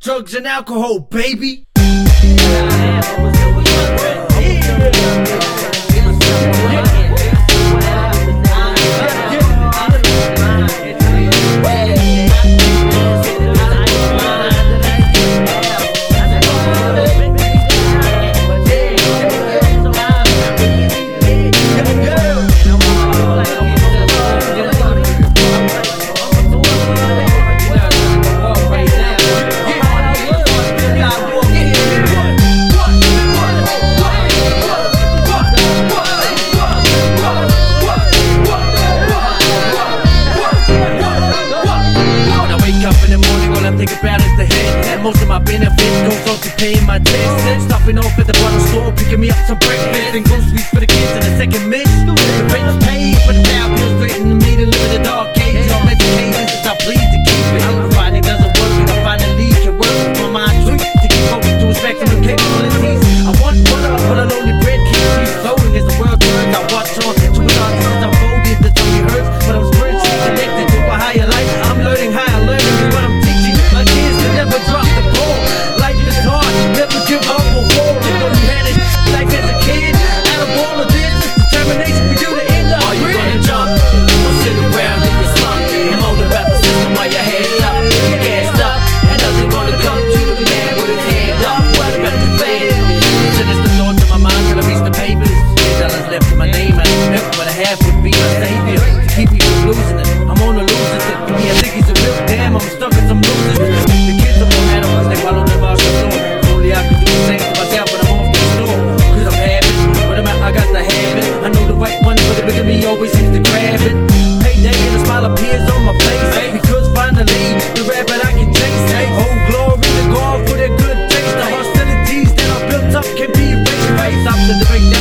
Drugs and alcohol, baby. When And most of my benefits goes on to paying my debts. Stopping off at the bottle store, picking me up some breakfast and groceries for the kids and a second miss. The rent's paid, but the now bills straight in the middle of the dark. to the big